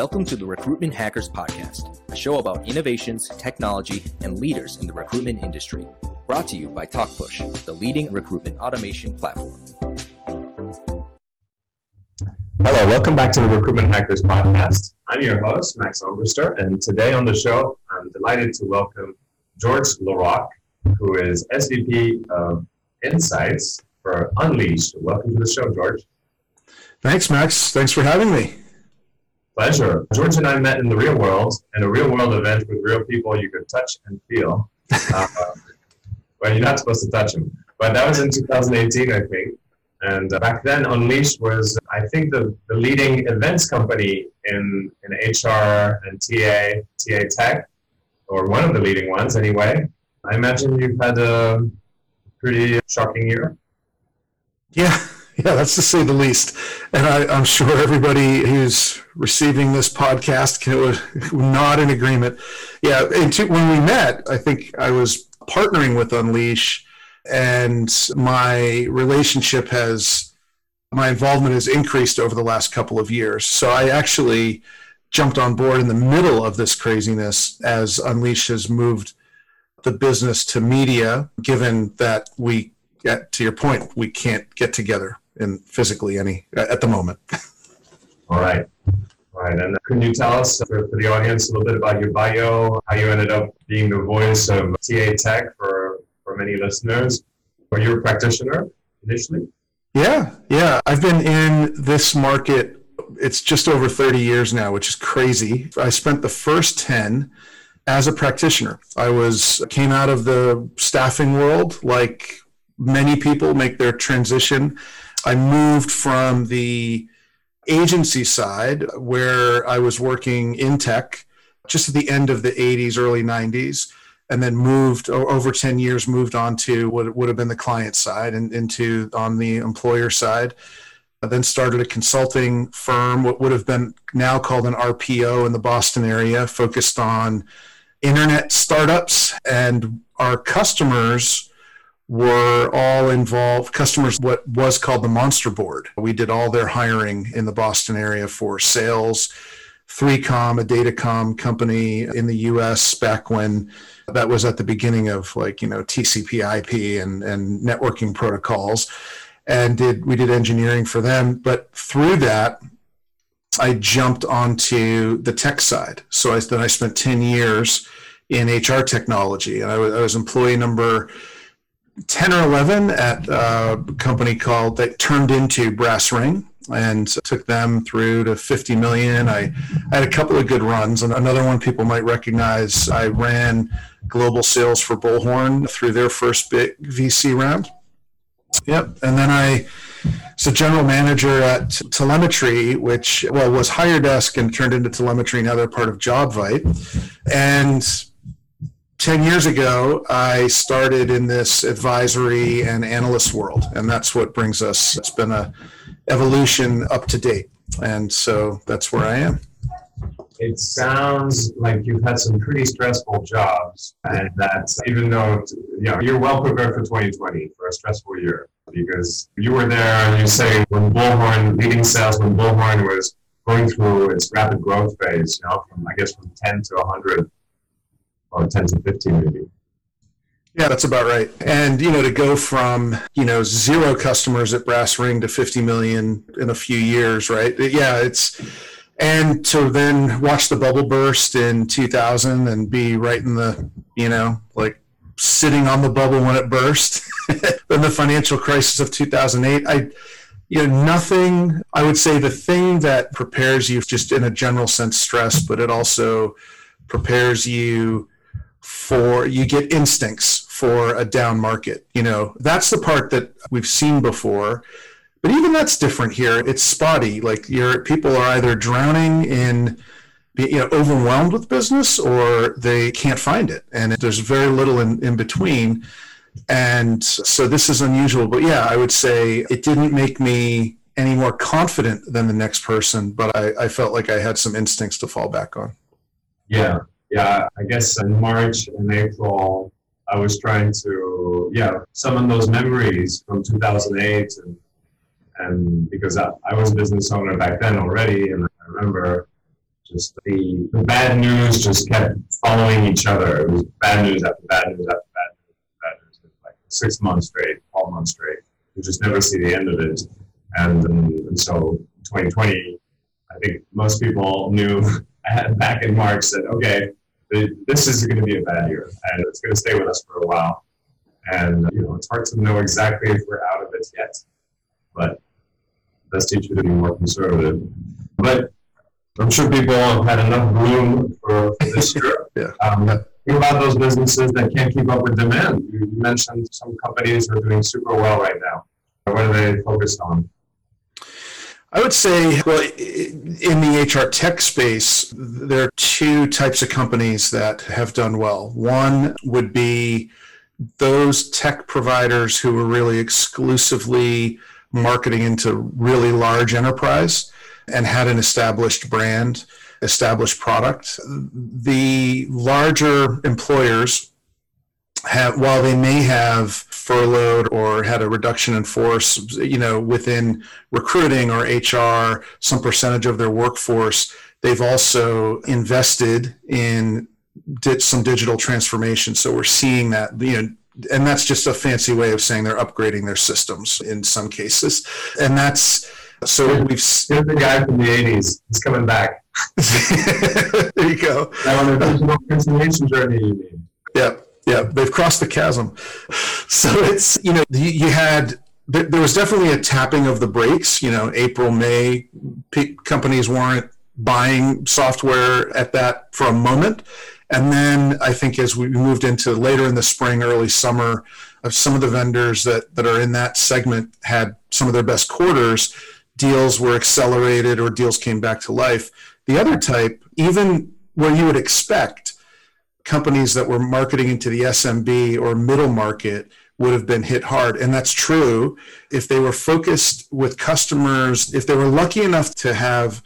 Welcome to the Recruitment Hackers Podcast, a show about innovations, technology, and leaders in the recruitment industry. Brought to you by TalkPush, the leading recruitment automation platform. Hello, welcome back to the Recruitment Hackers Podcast. I'm your host, Max Armbruster, and today on the show, I'm delighted to welcome George Larocque, who is SVP of Insights for Unleashed. Welcome to the show, George. Thanks, Max. Thanks for having me. Pleasure. George and I met in the real world, in a real world event with real people you could touch and feel. Uh, well, you're not supposed to touch them. But that was in 2018, I think. And uh, back then, Unleashed was, I think, the, the leading events company in, in HR and TA, TA Tech, or one of the leading ones anyway. I imagine you've had a pretty shocking year. Yeah, yeah, that's to say the least. And I, am sure everybody who's receiving this podcast can not in agreement. Yeah, and to, when we met, I think I was partnering with Unleash, and my relationship has, my involvement has increased over the last couple of years. So I actually jumped on board in the middle of this craziness as Unleash has moved the business to media, given that we, to your point, we can't get together in physically any at the moment. All right. All right. And can you tell us for, for, the audience a little bit about your bio, how you ended up being the voice of TA Tech for, for many listeners? Were you a practitioner initially? Yeah. Yeah. I've been in this market. It's just over 30 years now, which is crazy. I spent the first 10 as a practitioner. I was came out of the staffing world like many people make their transition I moved from the agency side where I was working in tech just at the end of the 80s, early 90s, and then moved over 10 years, moved on to what would have been the client side and into on the employer side. I then started a consulting firm, what would have been now called an RPO in the Boston area, focused on internet startups. And our customers were all involved customers what was called the monster board. We did all their hiring in the boston area for sales. 3com a datacom company in the us back when that was at the beginning of like you know tcp ip and, and networking protocols and did we did engineering for them. But through that i jumped onto the tech side. So I, then i spent 10 years in hr technology. And I was, I was employee number 10 or 11 at a company called that turned into Brass Ring and took them through to 50 million. I, I had a couple of good runs, and another one people might recognize. I ran global sales for Bullhorn through their first big VC round. Yep, and then I was a general manager at Talemetry, which well was HireDesk and turned into Talemetry. Now they're part of JobVite, and 10 years ago, I started in this advisory and analyst world, and that's what brings us. It's been a evolution up to date, and so that's where I am. It sounds like you've had some pretty stressful jobs, and that even though you know you're well prepared for 2020 for a stressful year, because you were there. and You say when Bullhorn leading sales when Bullhorn was going through its rapid growth phase, you know, from I guess from 10 to 100 or 10 to 15 maybe. Yeah, that's about right. And you know, to go from you know zero customers at Brass Ring to 50 million in a few years, right? Yeah, it's and to then watch the bubble burst in 2000 and be right in the you know like sitting on the bubble when it burst. then the financial crisis of 2008. I you know nothing. I would say the thing that prepares you just in a general sense stress, but it also prepares you for you get instincts for a down market. You know, that's the part that we've seen before. But even that's different here. It's spotty. Like your people are either drowning in you know overwhelmed with business or they can't find it and there's very little in, in between and so this is unusual but yeah i would say it didn't make me any more confident than the next person but i, I felt like i had some instincts to fall back on yeah yeah, I guess in March and April, I was trying to, yeah, summon those memories from 2008. And, and because I, I was a business owner back then already, and I remember just the, the bad news just kept following each other. It was bad news after bad news after bad news after bad news, like six months straight, 12 months straight. You just never see the end of it. And, and so 2020, I think most people knew back in March that, okay, this is going to be a bad year and it's going to stay with us for a while. And, you know, it's hard to know exactly if we're out of it yet, but let's teach you to be more conservative. But I'm sure people have had enough room for, for this year. yeah. Um, think about those businesses that can't keep up with demand. You mentioned some companies are doing super well right now. What are they focused on? I would say, well, in the HR tech space, there are two types of companies that have done well. One would be those tech providers who are really exclusively marketing into really large enterprise and had an established brand, established product. The larger employers have, while they may have furloughed or had a reduction in force, you know, within recruiting or HR, some percentage of their workforce, they've also invested in did some digital transformation. So we're seeing that, you know, and that's just a fancy way of saying they're upgrading their systems in some cases. And that's so we've Here's the guy from the '80s. He's coming back. there you go. Now on a digital transformation journey, you mean? Yep, yep. They've crossed the chasm. So it's you know you, had there was definitely a tapping of the brakes. You know, April, May, companies weren't buying software at that for a moment. And then I think as we moved into later in the spring, early summer, of some of the vendors that, that are in that segment had some of their best quarters, deals were accelerated or deals came back to life. The other type, even where you would expect companies that were marketing into the SMB or middle market would have been hit hard. And that's true if they were focused with customers, if they were lucky enough to have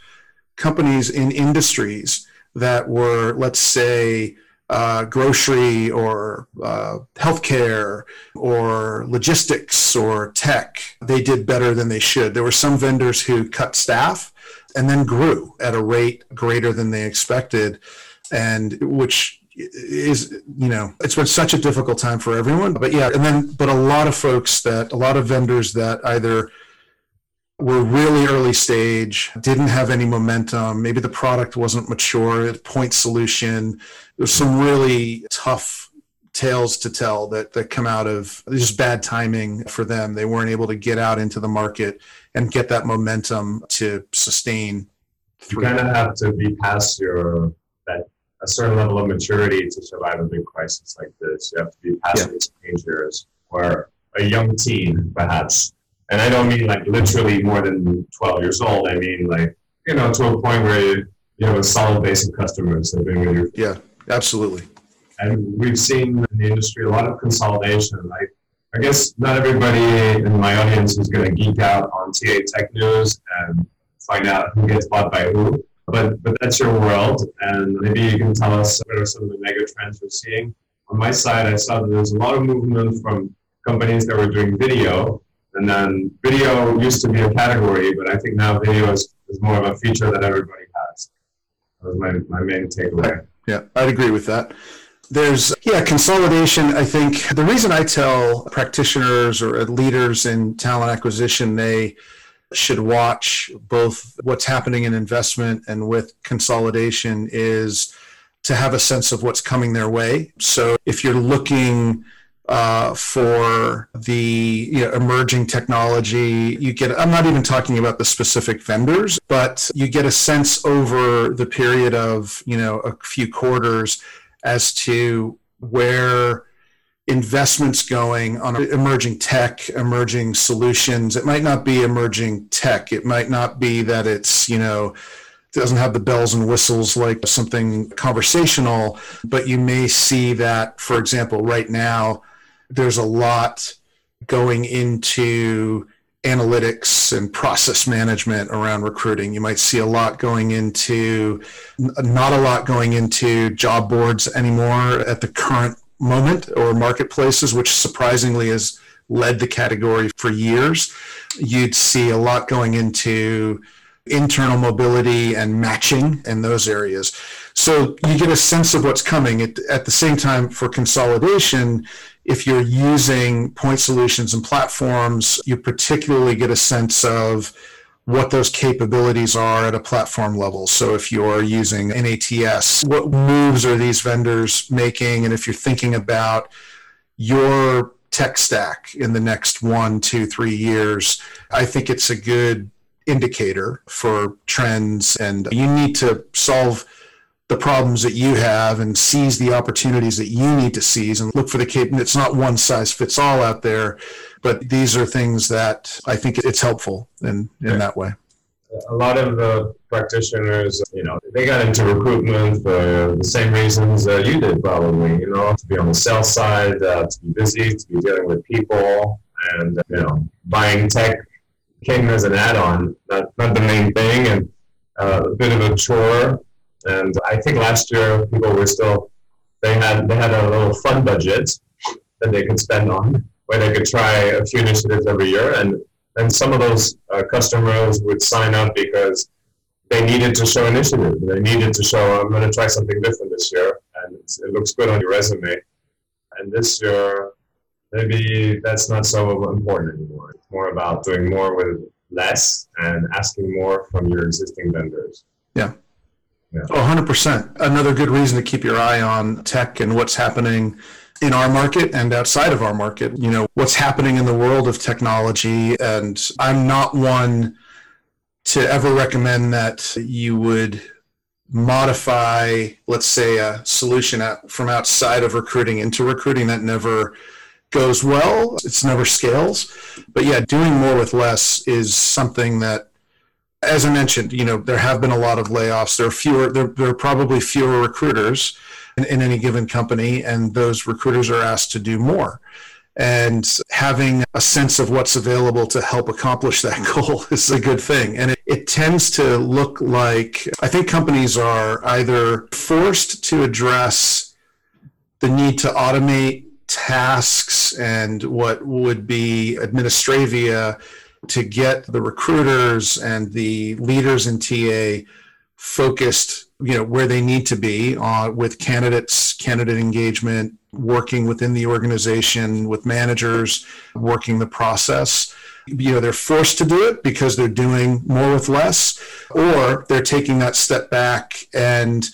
companies in industries that were, let's say, uh, grocery or uh, healthcare or logistics or tech, they did better than they should. There were some vendors who cut staff and then grew at a rate greater than they expected, and which is you know it's been such a difficult time for everyone but yeah and then but a lot of folks that a lot of vendors that either were really early stage, didn't have any momentum. Maybe the product wasn't mature, point solution. There's some really tough tales to tell that, that come out of just bad timing for them. They weren't able to get out into the market and get that momentum to sustain. You kind of have to be past your that a certain level of maturity to survive a big crisis like this. You have to be past yeah. years or a young teen, perhaps and I don't mean like literally more than 12 years old. I mean like, you know, to a point where you, you have a solid base of customers that have been with you. Yeah, absolutely. And we've seen in the industry a lot of consolidation. Like, I guess not everybody in my audience is going to geek out on TA Tech News and find out who gets bought by who. But, but that's your world, and maybe you can tell us what are some of the mega trends we're seeing. On my side, I saw that there's a lot of movement from companies that were doing video and then video used to be a category, but I think now video is, is more of a feature that everybody has. That was my, my main takeaway. Yeah, I'd agree with that. There's, yeah, consolidation. I think the reason I tell practitioners or leaders in talent acquisition, they should watch both what's happening in investment and with consolidation is to have a sense of what's coming their way. So if you're looking uh, for the you know, emerging technology. You get, I'm not even talking about the specific vendors, but you get a sense over the period of, you know, a few quarters as to where investments going on emerging tech, emerging solutions. It might not be emerging tech. It might not be that it's, you know, doesn't have the bells and whistles like something conversational, but you may see that, for example, right now, there's a lot going into analytics and process management around recruiting. You might see a lot going into, not a lot going into job boards anymore at the current moment or marketplaces, which surprisingly has led the category for years. You'd see a lot going into internal mobility and matching in those areas. So you get a sense of what's coming. At, the same time, for consolidation, if you're using point solutions and platforms, you particularly get a sense of what those capabilities are at a platform level. So if you're using NATS, what moves are these vendors making? And if you're thinking about your tech stack in the next one, two, three years, I think it's a good indicator for trends. And you need to solve the problems that you have and seize the opportunities that you need to seize and look for the cap. It's not one size fits all out there, but these are things that I think it's helpful in, in yeah. that way. A lot of the practitioners, you know, they got into recruitment for the same reasons uh, you did, probably. You know, to be on the sales side, uh, to be busy, to be dealing with people, and you know, buying tech came as an add-on, not not the main thing, and uh, a bit of a chore and I think last year people were still they had they had a little fun budget that they could spend on where they could try a few initiatives every year and and some of those uh, customers would sign up because they needed to show initiative. They needed to show I'm going to try something different this year, and it looks good on your resume. And this year, maybe that's not so important anymore. It's more about doing more with less and asking more from your existing vendors. Yeah. Yeah. 100%. Another good reason to keep your eye on tech and what's happening in our market and outside of our market. You know, what's happening in the world of technology. And I'm not one to ever recommend that you would modify, let's say, a solution from outside of recruiting into recruiting. That never goes well. It's never scales. But yeah, doing more with less is something that as I mentioned, you know, there have been a lot of layoffs. There are fewer, there, there are probably fewer recruiters in, in any given company, and those recruiters are asked to do more. And having a sense of what's available to help accomplish that goal is a good thing. And it, it tends to look like I think companies are either forced to address the need to automate tasks and what would be administravia to get the recruiters and the leaders in TA focused, you know, where they need to be uh, with candidates, candidate engagement, working within the organization with managers, working the process. You know, they're forced to do it because they're doing more with less, or they're taking that step back and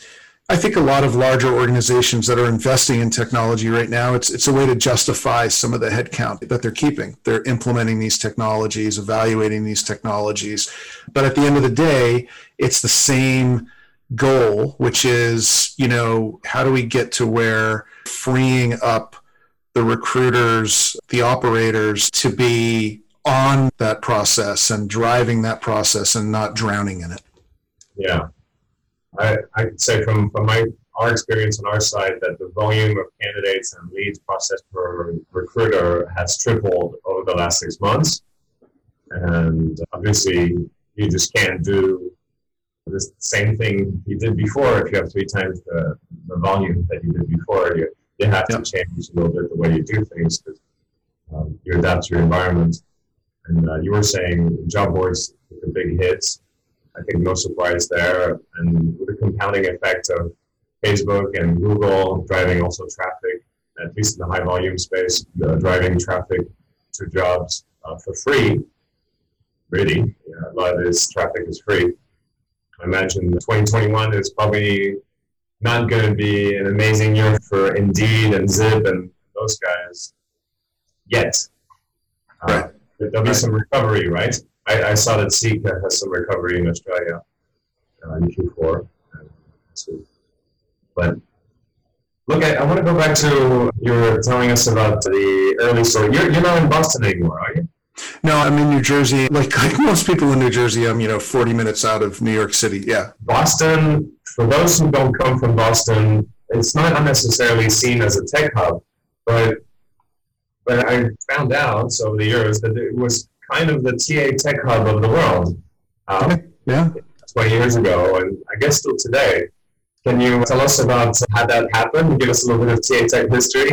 I think a lot of larger organizations that are investing in technology right now, it's it's a way to justify some of the headcount that they're keeping. They're implementing these technologies, evaluating these technologies, but at the end of the day, it's the same goal, which is you know how do we get to where freeing up the recruiters, the operators to be on that process and driving that process and not drowning in it. Yeah. I, I could say from, from my our experience on our side that the volume of candidates and leads processed per recruiter has tripled over the last six months. And obviously, you just can't do the same thing you did before if you have three times the, the volume that you did before. You, you have to change a little bit the way you do things because um, you adapt to your environment. And uh, you were saying job boards took a big hits. I think no surprise there. And with the compounding effect of Facebook and Google driving also traffic, at least in the high volume space, uh, driving traffic to jobs uh, for free. Really, yeah, a lot of this traffic is free. I imagine 2021 is probably not going to be an amazing year for Indeed and Zip and those guys yet. Uh, there'll be some recovery, right? I, I saw that Seek has some recovery in Australia uh, in Q4. But look, I, I want to go back to you were telling us about the early story. You're, you're not in Boston anymore, are you? No, I'm in New Jersey. Like, like most people in New Jersey, I'm you know 40 minutes out of New York City. Yeah. Boston. For those who don't come from Boston, it's not unnecessarily seen as a tech hub, but but I found out over the years that it was kind of the TA tech hub of the world. Um, yeah. 20 years ago, and I guess still today. Can you tell us about how that happened? Give us a little bit of TA tech history.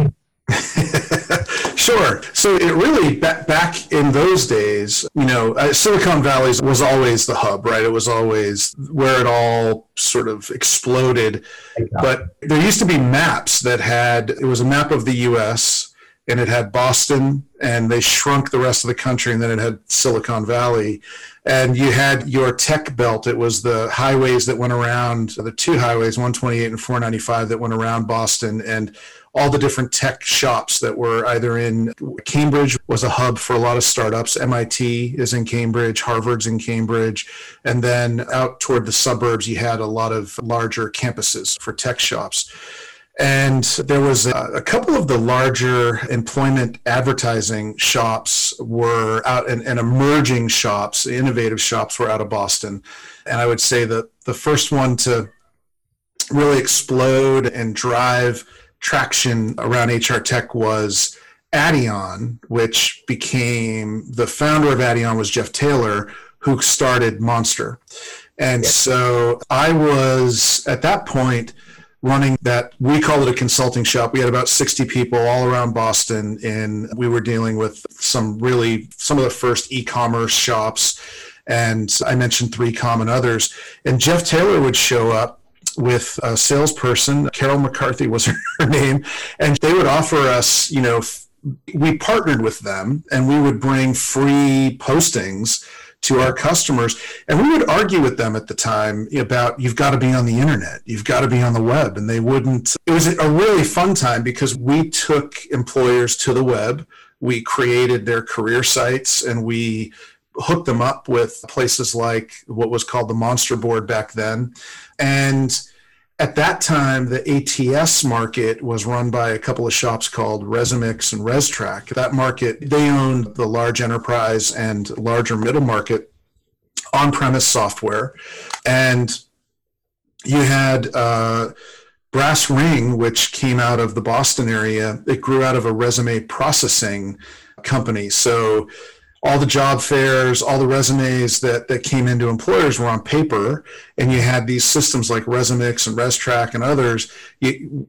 Sure. So it really back in those days, you know, uh, Silicon Valley was always the hub, right? It was always where it all sort of exploded. But there used to be maps that had it was a map of the U.S. and it had Boston, and they shrunk the rest of the country, and then it had Silicon Valley, and you had your tech belt. It was the highways that went around the two highways, 128 and 495, that went around Boston, and all the different tech shops that were either in Cambridge was a hub for a lot of startups. MIT is in Cambridge, Harvard's in Cambridge, and then out toward the suburbs, you had a lot of larger campuses for tech shops. And there was a, a, couple of the larger employment advertising shops were out and, and, emerging shops, innovative shops were out of Boston. And I would say that the first one to really explode and drive traction around HR tech was Adion, which became the founder of Adion was Jeff Taylor, who started Monster. And so I was at that point running that we called it a consulting shop. We had about 60 people all around Boston and we were dealing with some really some of the first e-commerce shops and I mentioned 3Com and others. And Jeff Taylor would show up with a salesperson. Carol McCarthy was her name, and they would offer us, you know, we partnered with them, and we would bring free postings to our customers, and we would argue with them at the time about you've got to be on the internet, you've got to be on the web, and they wouldn't. It was a really fun time because we took employers to the web. We created their career sites, and we hooked them up with places like what was called the Monster Board back then. And at that time, the ATS market was run by a couple of shops called Resumix and Restrac. That market, they owned the large enterprise and larger middle market on premise software. And you had uh, Brass Ring, which came out of the Boston area. It grew out of a resume processing company. So all the job fairs, all the resumes that, that came into employers were on paper, and you had these systems like Resumix and Restrac and others. You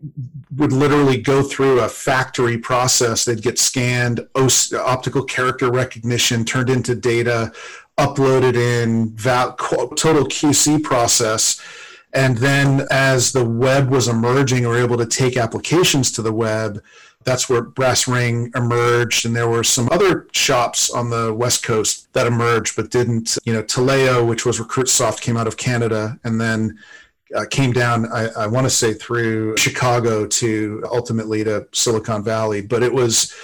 would literally go through a factory process. They'd get scanned, optical character recognition turned into data, uploaded in total QC process. And then as the web was emerging, we were able to take applications to the web that's where Brass Ring emerged, and there were some other shops on the West Coast that emerged but didn't. You know, Taleo, which was RecruitSoft, came out of Canada, and then uh, came down. I, I want to say through Chicago to ultimately to Silicon Valley, but it was,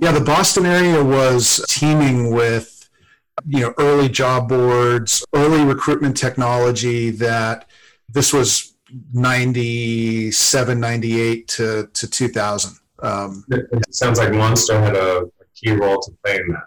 yeah, the Boston area was teeming with, you know, early job boards, early recruitment technology. That this was 97, 98 to to 2000 um, it sounds like Monster had a, a key role to play in that.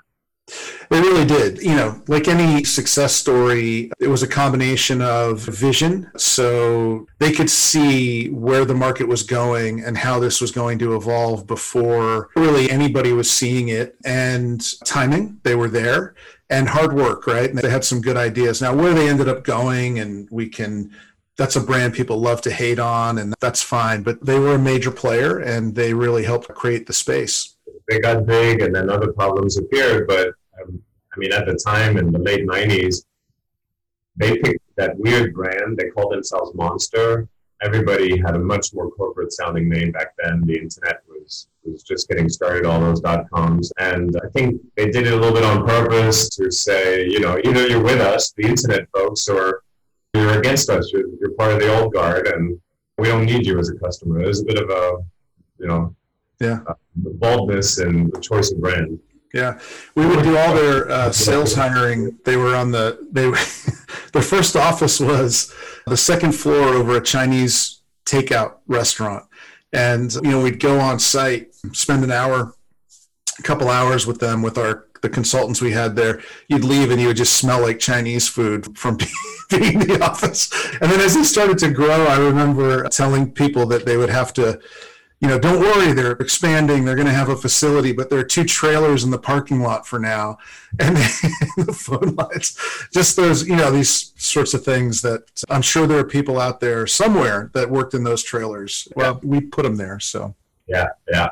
It really did. You know, like any success story, it was a combination of vision. So they could see where the market was going and how this was going to evolve before really anybody was seeing it. And timing, they were there, and hard work, right? And they had some good ideas. Now, where they ended up going, and we can that's a brand people love to hate on, and that's fine. But they were a major player, and they really helped create the space. They got big, and then other problems appeared. But um, I mean, at the time in the late '90s, they picked that weird brand. They called themselves Monster. Everybody had a much more corporate sounding name back then. The internet was was just getting started, all those dot coms. And I think they did it a little bit on purpose to say, you know, either you're with us, the internet folks, or you're against us. You're, you're part of the old guard, and we don't need you as a customer. There's a bit of a, you know, yeah, uh, boldness and the choice of brand. Yeah, we would do all their uh, sales hiring. They were on the they. their first office was the second floor over a Chinese takeout restaurant, and you know we'd go on site, spend an hour, a couple hours with them with our the consultants we had there, you'd leave and you would just smell like Chinese food from being in the office. And then as it started to grow, I remember telling people that they would have to, you know, don't worry, they're expanding, they're going to have a facility, but there are two trailers in the parking lot for now. And the phone lines, just those, you know, these sorts of things that I'm sure there are people out there somewhere that worked in those trailers. Well, we put them there. So, yeah, yeah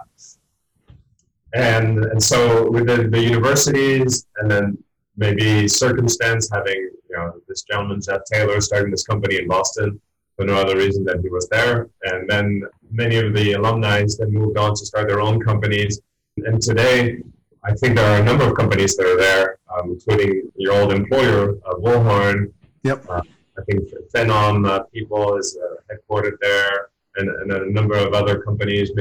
and and so with the, the universities and then maybe circumstance having you know this gentleman Jeff Taylor starting this company in Boston for no other reason than he was there, and then many of the alumni then moved on to start their own companies, and today. I think there are a number of companies that are there, um, including your old employer, uh, Bullhorn. Yep. Uh, I think Phenom uh, people is uh, headquartered there, and, and a number of other companies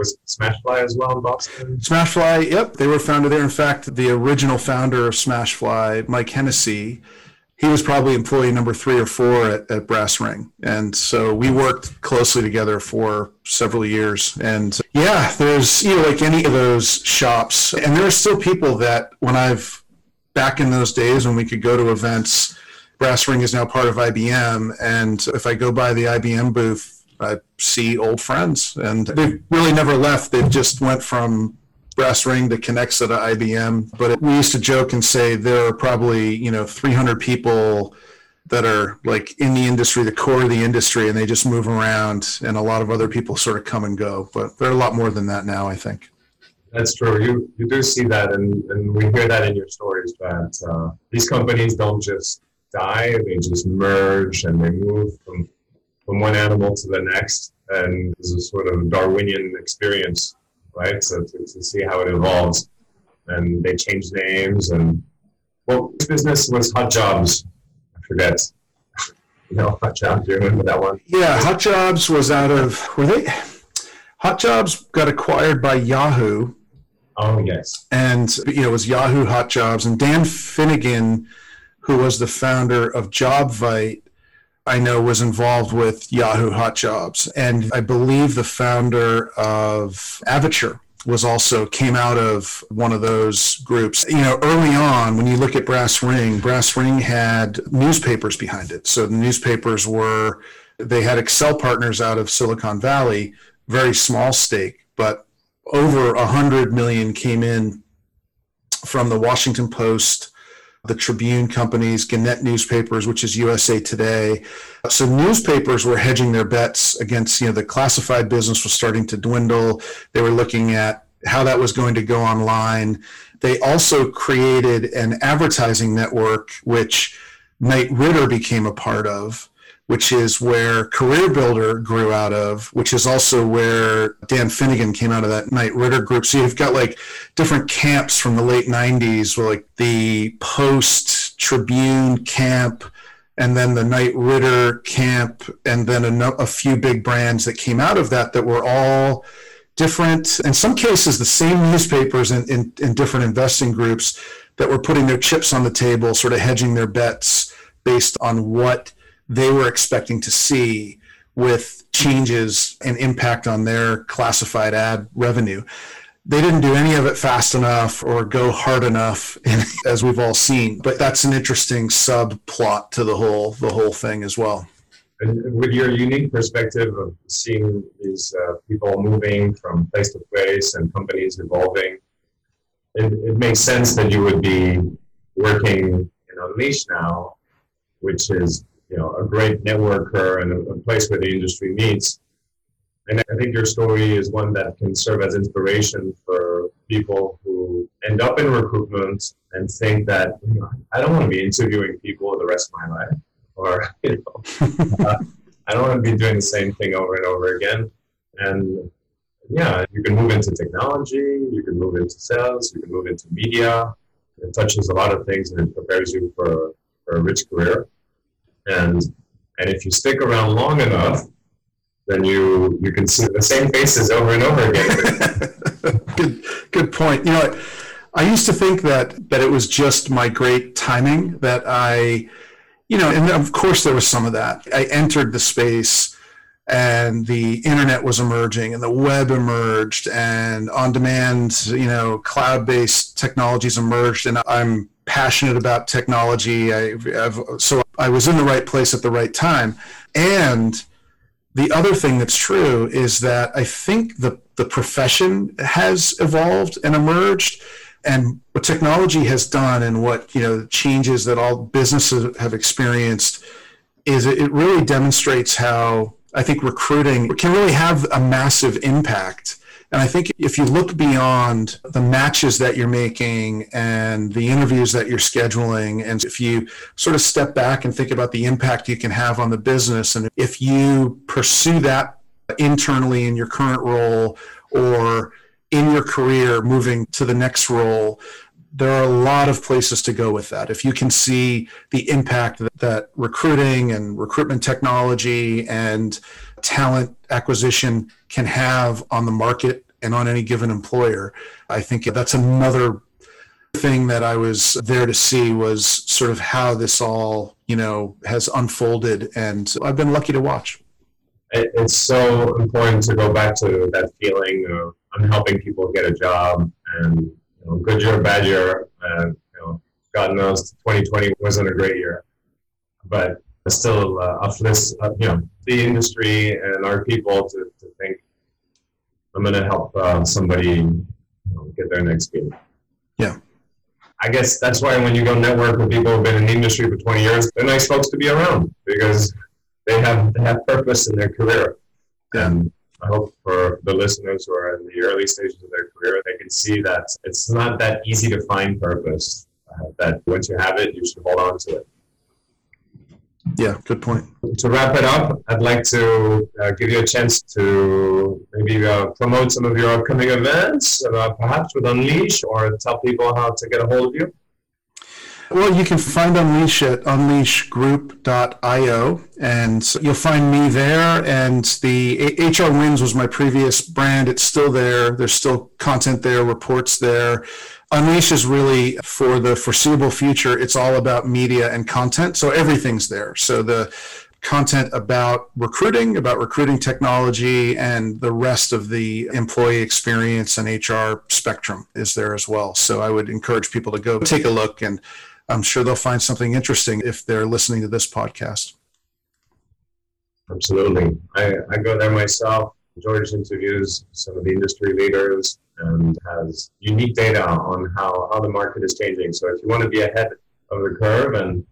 was Smashfly as well in Boston? Smashfly, yep, they were founded there. In fact, the original founder of Smashfly, Mike Hennessy, he was probably employee number three or four at, at Brass Ring. And so we worked closely together for several years. And yeah, there's, you know, like any of those shops, and there are still people that when I've, back in those days when we could go to events, Brass Ring is now part of IBM. And if I go by the IBM booth, I see old friends, and they've really never left. They've just went from brass ring to Kenexa to IBM. But we used to joke and say there are probably you know 300 people that are like in the industry, the core of the industry, and they just move around, and a lot of other people sort of come and go. But there are a lot more than that now, I think. That's true. You you do see that, and, and we hear that in your stories that uh, these companies don't just die; they just merge and they move from from one animal to the next, and it's a sort of Darwinian experience, right? So to, to see how it evolves, and they change names, and well, business was Hot Jobs. I forget. you know, Hot Jobs. Do you remember that one? Yeah, Hot Jobs was out of were they? Hot Jobs got acquired by Yahoo. Oh yes. And you know, it was Yahoo Hot Jobs, and Dan Finnigan, who was the founder of JobVite, I know was involved with Yahoo Hot Jobs. And I believe the founder of Avature was also came out of one of those groups. You know, early on, when you look at Brass Ring, Brass Ring had newspapers behind it. So the newspapers were, they had Accel partners out of Silicon Valley, very small stake, but over a hundred million came in from the Washington Post, the Tribune companies, Gannett newspapers, which is USA Today. So newspapers were hedging their bets against, you know, the classified business was starting to dwindle. They were looking at how that was going to go online. They also created an advertising network, which Knight Ridder became a part of which is where Career Builder grew out of, which is also where Dan Finnigan came out of that Knight Ridder group. So you've got like different camps from the late 90s, like the Post Tribune camp, and then the Knight Ridder camp, and then a, a few big brands that came out of that that were all different, in some cases, the same newspapers in, in, in different investing groups that were putting their chips on the table, sort of hedging their bets based on what they were expecting to see with changes and impact on their classified ad revenue. They didn't do any of it fast enough or go hard enough, as we've all seen. But that's an interesting subplot to the whole the whole thing as well. And with your unique perspective of seeing these uh, people moving from place to place and companies evolving, it, it makes sense that you would be working in Unleash now, which is you know, a great networker and a, place where the industry meets. And I think your story is one that can serve as inspiration for people who end up in recruitment and think that you know, I don't want to be interviewing people the rest of my life, or you know, uh, I don't want to be doing the same thing over and over again. And yeah, you can move into technology, you can move into sales, you can move into media. It touches a lot of things and it prepares you for, for a rich career. And and if you stick around long enough, then you you can see the same faces over and over again. good good point. You know, I used to think that that it was just my great timing that I, you know, and of course there was some of that. I entered the space and the internet was emerging and the web emerged and on demand you know cloud based technologies emerged and i'm passionate about technology I, I've, so i was in the right place at the right time. And the other thing that's true is that i think the, the profession has evolved and emerged and what technology has done and what you know changes that all businesses have experienced is it really demonstrates how I think recruiting can really have a massive impact And I think if you look beyond the matches that you're making and the interviews that you're scheduling, and if you sort of step back and think about the impact you can have on the business, and if you pursue that internally in your current role or in your career moving to the next role, there are a lot of places to go with that. If you can see the impact that, that recruiting and recruitment technology and talent acquisition can have on the market and on any given employer, I think that's another thing that I was there to see was sort of how this all, you know, has unfolded and I've been lucky to watch. It's so important to go back to that feeling of I'm helping people get a job and you know, good year, bad year, and you know, God knows 2020 wasn't a great year, but still uh, uplifts uh, you know the industry and our people to, to think I'm going to help uh, somebody you know, get their next gig. Yeah. I guess that's why when you go network with people who've been in the industry for 20 years, they're nice folks to be around because they have they have purpose in their career. Yeah. And I hope for the listeners who are in the early stages of their career, they can see that it's not that easy to find purpose. Uh, that once you have it, you should hold on to it. Yeah, good point. To wrap it up, I'd like to uh, give you a chance to maybe uh, promote some of your upcoming events, uh, perhaps with Unleash, or tell people how to get a hold of you. Well, you can find Unleash at unleashgroup.io, and you'll find me there. And the HR Wins was my previous brand. It's still there. There's still content there, reports there. Unleash is really for the foreseeable future. It's all about media and content. So everything's there. So the content about recruiting, about recruiting technology, and the rest of the employee experience and HR spectrum is there as well. So I would encourage people to go take a look and I'm sure they'll find something interesting if they're listening to this podcast. Absolutely. I, I go there myself. George interviews some of the industry leaders and has unique data on how, how the market is changing. So if you want to be ahead of the curve and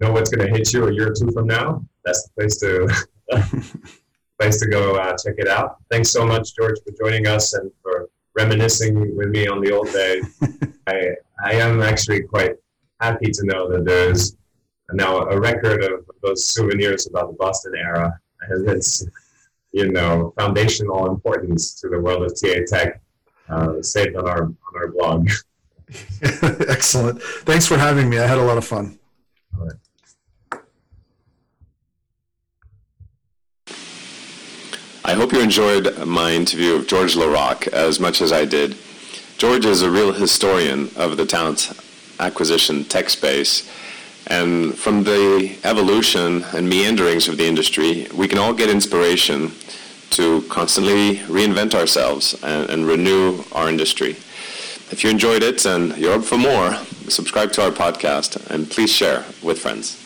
know what's going to hit you a year or two from now, that's the place to place to go uh, check it out. Thanks so much, George, for joining us and for reminiscing with me on the old days. I I am actually quite happy to know that there's now a record of those souvenirs about the Boston era, and it's you know foundational importance to the world of TA Tech, uh, saved on our on our blog. Excellent. Thanks for having me. I had a lot of fun. All right. I hope you enjoyed my interview of George Larocque as much as I did. George is a real historian of the talent acquisition tech space. And from the evolution and meanderings of the industry, we can all get inspiration to constantly reinvent ourselves and, and renew our industry. If you enjoyed it and you're up for more, subscribe to our podcast and please share with friends.